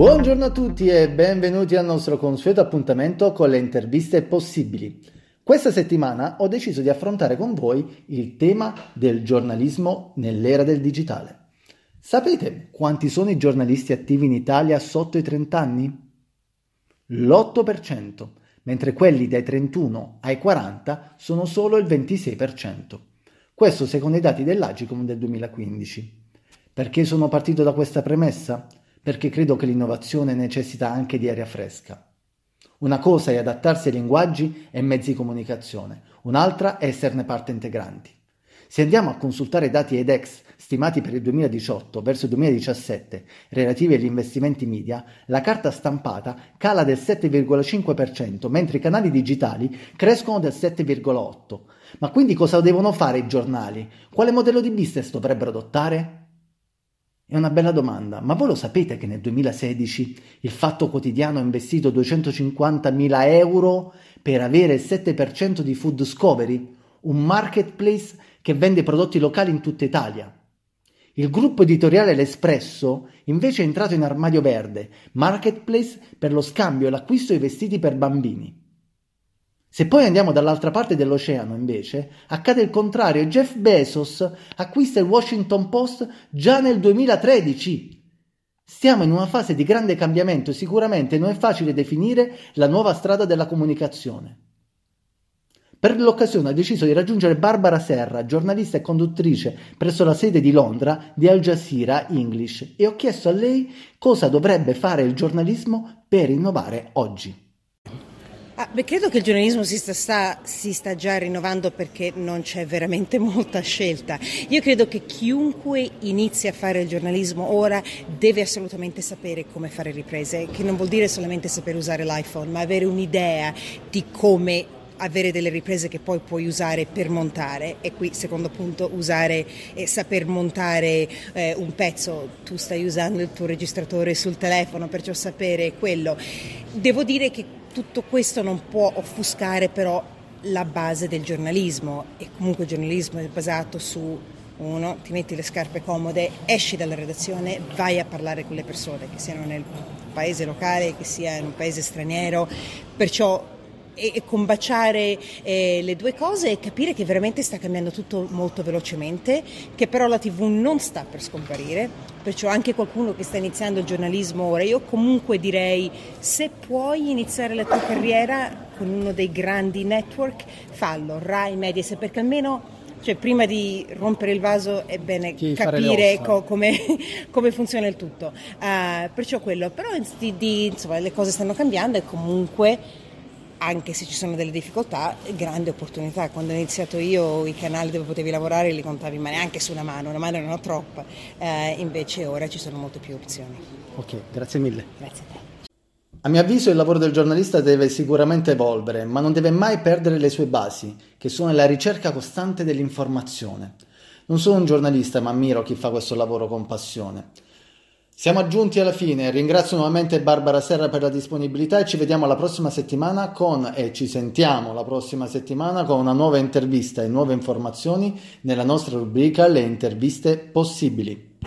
Buongiorno a tutti e benvenuti al nostro consueto appuntamento con le interviste possibili. Questa settimana ho deciso di affrontare con voi il tema del giornalismo nell'era del digitale. Sapete quanti sono i giornalisti attivi in Italia sotto i 30 anni? L'8%, mentre quelli dai 31 ai 40 sono solo il 26%. Questo secondo i dati dell'Agicom del 2015. Perché sono partito da questa premessa? Perché credo che l'innovazione necessita anche di aria fresca. Una cosa è adattarsi ai linguaggi e mezzi di comunicazione, un'altra è esserne parte integranti. Se andiamo a consultare i dati EDEX stimati per il 2018 verso il 2017 relativi agli investimenti media, la carta stampata cala del 7,5%, mentre i canali digitali crescono del 7,8%. Ma quindi cosa devono fare i giornali? Quale modello di business dovrebbero adottare? È una bella domanda, ma voi lo sapete che nel 2016 il Fatto Quotidiano ha investito 250.000 euro per avere il 7% di Food Discovery, un marketplace che vende prodotti locali in tutta Italia? Il gruppo editoriale L'Espresso invece è entrato in armadio verde, marketplace per lo scambio e l'acquisto di vestiti per bambini. Se poi andiamo dall'altra parte dell'oceano, invece, accade il contrario. Jeff Bezos acquista il Washington Post già nel 2013. Stiamo in una fase di grande cambiamento e sicuramente non è facile definire la nuova strada della comunicazione. Per l'occasione ho deciso di raggiungere Barbara Serra, giornalista e conduttrice presso la sede di Londra di Al Jazeera English, e ho chiesto a lei cosa dovrebbe fare il giornalismo per innovare oggi. Ah, beh, credo che il giornalismo si sta, sta, si sta, già rinnovando perché non c'è veramente molta scelta. Io credo che chiunque inizi a fare il giornalismo ora deve assolutamente sapere come fare riprese, che non vuol dire solamente saper usare l'iPhone, ma avere un'idea di come avere delle riprese che poi puoi usare per montare. E qui secondo punto usare e saper montare eh, un pezzo. Tu stai usando il tuo registratore sul telefono perciò sapere quello. Devo dire che tutto questo non può offuscare però la base del giornalismo e comunque il giornalismo è basato su uno, ti metti le scarpe comode, esci dalla redazione, vai a parlare con le persone, che siano nel paese locale, che sia in un paese straniero, perciò e, e combaciare eh, le due cose e capire che veramente sta cambiando tutto molto velocemente, che però la TV non sta per scomparire, perciò anche qualcuno che sta iniziando il giornalismo ora, io comunque direi se puoi iniziare la tua carriera con uno dei grandi network, fallo, Rai, Mediaset, perché almeno cioè, prima di rompere il vaso è bene Chi capire co- come, come, funziona il tutto. Uh, perciò quello, però di, di, insomma, le cose stanno cambiando e comunque anche se ci sono delle difficoltà, grande opportunità. Quando ho iniziato io i canali dove potevi lavorare li contavi ma neanche su una mano, una mano non ho troppa, eh, invece ora ci sono molte più opzioni. Ok, grazie mille. Grazie a te. A mio avviso il lavoro del giornalista deve sicuramente evolvere, ma non deve mai perdere le sue basi, che sono la ricerca costante dell'informazione. Non sono un giornalista, ma ammiro chi fa questo lavoro con passione. Siamo giunti alla fine, ringrazio nuovamente Barbara Serra per la disponibilità e ci vediamo la prossima settimana con e ci sentiamo la prossima settimana con una nuova intervista e nuove informazioni nella nostra rubrica Le interviste possibili.